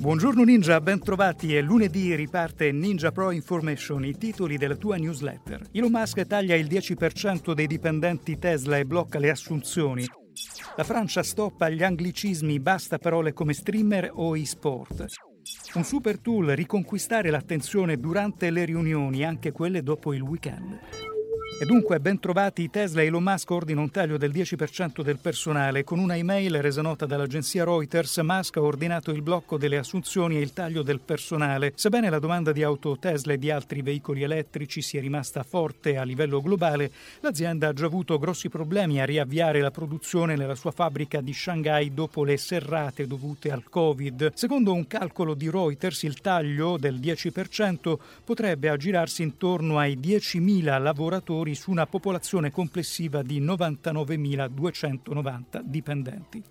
Buongiorno Ninja, ben trovati. È lunedì riparte Ninja Pro Information, i titoli della tua newsletter. Elon Musk taglia il 10% dei dipendenti Tesla e blocca le assunzioni. La Francia stoppa gli anglicismi, basta parole come streamer o e-sport. Un super tool, riconquistare l'attenzione durante le riunioni, anche quelle dopo il weekend. E dunque, ben trovati, Tesla e Elon Musk ordina un taglio del 10% del personale. Con una email resa nota dall'agenzia Reuters, Musk ha ordinato il blocco delle assunzioni e il taglio del personale. Sebbene la domanda di auto Tesla e di altri veicoli elettrici sia rimasta forte a livello globale, l'azienda ha già avuto grossi problemi a riavviare la produzione nella sua fabbrica di Shanghai dopo le serrate dovute al Covid. Secondo un calcolo di Reuters, il taglio del 10% potrebbe aggirarsi intorno ai 10.000 lavoratori lavoratori su una popolazione complessiva di 99.290 dipendenti.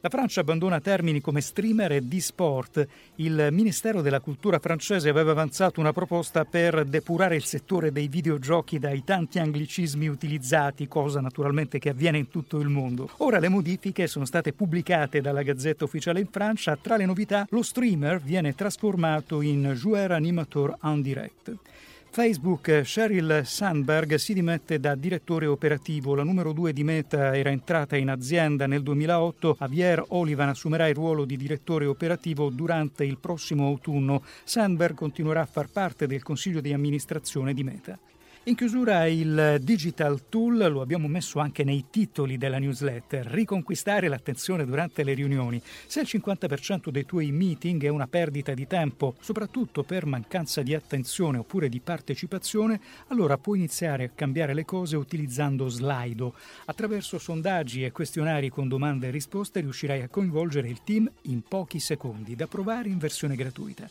La Francia abbandona termini come streamer e di-sport. Il Ministero della Cultura francese aveva avanzato una proposta per depurare il settore dei videogiochi dai tanti anglicismi utilizzati, cosa naturalmente che avviene in tutto il mondo. Ora le modifiche sono state pubblicate dalla Gazzetta Ufficiale in Francia. Tra le novità, lo streamer viene trasformato in joueur animateur en direct. Facebook, Sheryl Sandberg si dimette da direttore operativo. La numero due di Meta era entrata in azienda nel 2008. Javier Olivan assumerà il ruolo di direttore operativo durante il prossimo autunno. Sandberg continuerà a far parte del consiglio di amministrazione di Meta. In chiusura il Digital Tool, lo abbiamo messo anche nei titoli della newsletter, riconquistare l'attenzione durante le riunioni. Se il 50% dei tuoi meeting è una perdita di tempo, soprattutto per mancanza di attenzione oppure di partecipazione, allora puoi iniziare a cambiare le cose utilizzando Slido. Attraverso sondaggi e questionari con domande e risposte riuscirai a coinvolgere il team in pochi secondi, da provare in versione gratuita.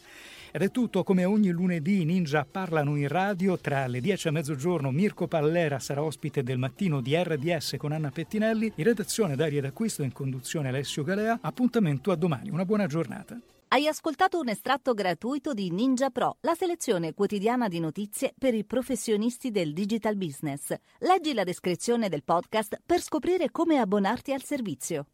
Ed è tutto come ogni lunedì Ninja parlano in radio tra le 10 e mezzogiorno Mirko Pallera sarà ospite del mattino di RDS con Anna Pettinelli, in redazione d'aria d'acquisto in conduzione Alessio Galea. Appuntamento a domani, una buona giornata. Hai ascoltato un estratto gratuito di Ninja Pro, la selezione quotidiana di notizie per i professionisti del digital business. Leggi la descrizione del podcast per scoprire come abbonarti al servizio.